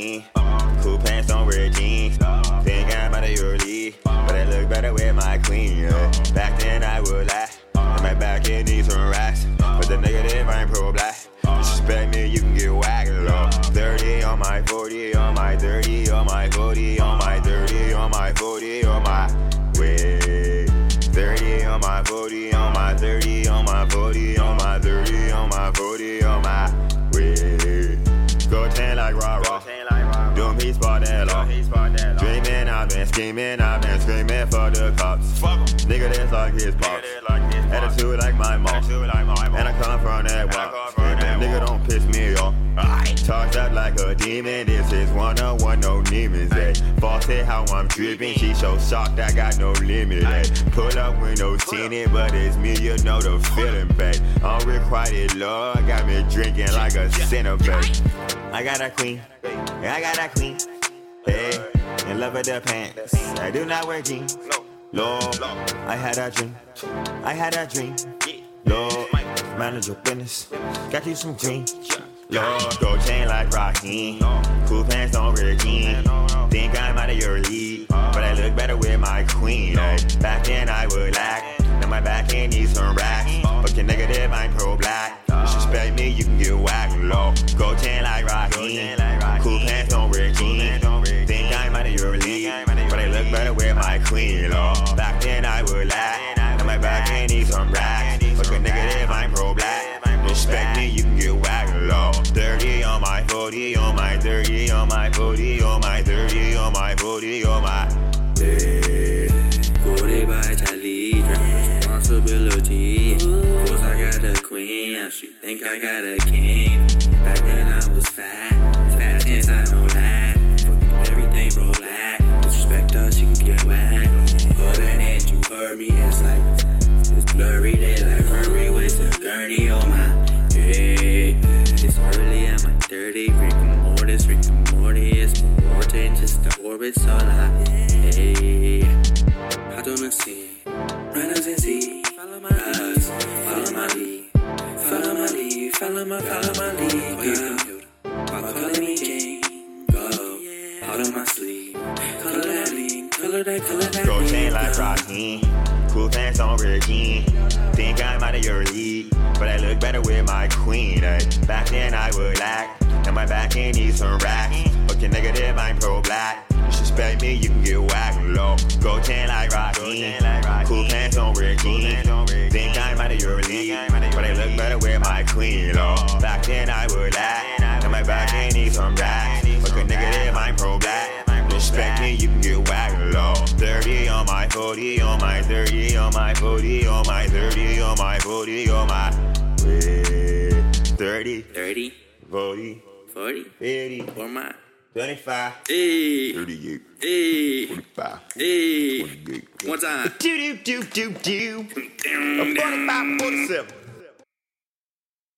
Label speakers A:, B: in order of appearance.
A: Raheem. Cool pants, don't wear jeans. Think I'm out of your league, but I look better with my queen. Yeah. Back then I would lie, and my back end needs some racks. But the negative ain't pro black. Disrespect me, you can get whacked. Low. 30 on my 40, on my 30, on my 40, on my 30, on my 40, on my way. 30 on my 40, on my 30, on my 40, on my 30, on my 40, on my way. Go 10 like rah rah. Doing peace spot that law. Dreaming, I've been scheming, I've been screaming for the cops. Fuck Nigga, that's like his pops. Attitude like my mom. And I come from that walk. Nigga, don't piss me off. Charged up like a demon. This is one on one, no demons. Eh. Boss said how I'm tripping. She so shocked, I got no limit. Eh. Pull up windows tinted, but it's me, you know the feeling, babe. Unrequited love got me drinking like a sinner, babe. I got a queen. I got a queen. Love with the pants. I do not wear jeans. Lord, I had a dream. I had a dream. Lord, manage your business. Got you some dream. Lord, go chain like Raheem. Cool pants don't wear jeans. Think I'm out of your league, uh-huh. but I look better with my queen. Back then I queen. Lord, back then I would lack. Now my back end needs some racks. But your negative, I'm pro black. Respect me, you can get whacked low. 30 on my 40, on my 30, on my 40, on my 30, on my 40, on my.
B: Hey, 40 by Tally, responsibility. Course I got a queen, she think I got a king. Back then I was fat, fat inside no lie. And Mortis, Rick and Morty. It's more than just the orbit, so like hey. I don't see runners and see. Follow my eyes, follow my lead. Follow my lead, follow my, follow my lead. Girl. While calling me Jane, go. Out of my sleeve. Color that lean, color that, color that. Lean,
A: chain like. Raheem. Cool pants wear jeans. Think I'm out of your league, but I look better with my queen. Ay. Back then I would lack. Now my back end needs some racks. Your negative, I'm pro black. Disrespect me, you can get whacked low. Go chain like Raheem. Cool pants don't wear jeans. Think I'm out of your league, but I look better with my queen. Low. Back then I would lack. Now my back end needs some racks. Your negative, I'm pro black. Respect me, you can get whacked low. 30 on my 40, on my 30, on my 40, on my 30, on my 40, on my way. 30,
B: 30,
A: 40,
B: 40,
A: 50,
B: or my.
A: 25,
B: Hey,
A: 38,
B: hey,
A: 45,
B: hey.
A: 48.
B: One time.
A: Do do do do do. 45, 47.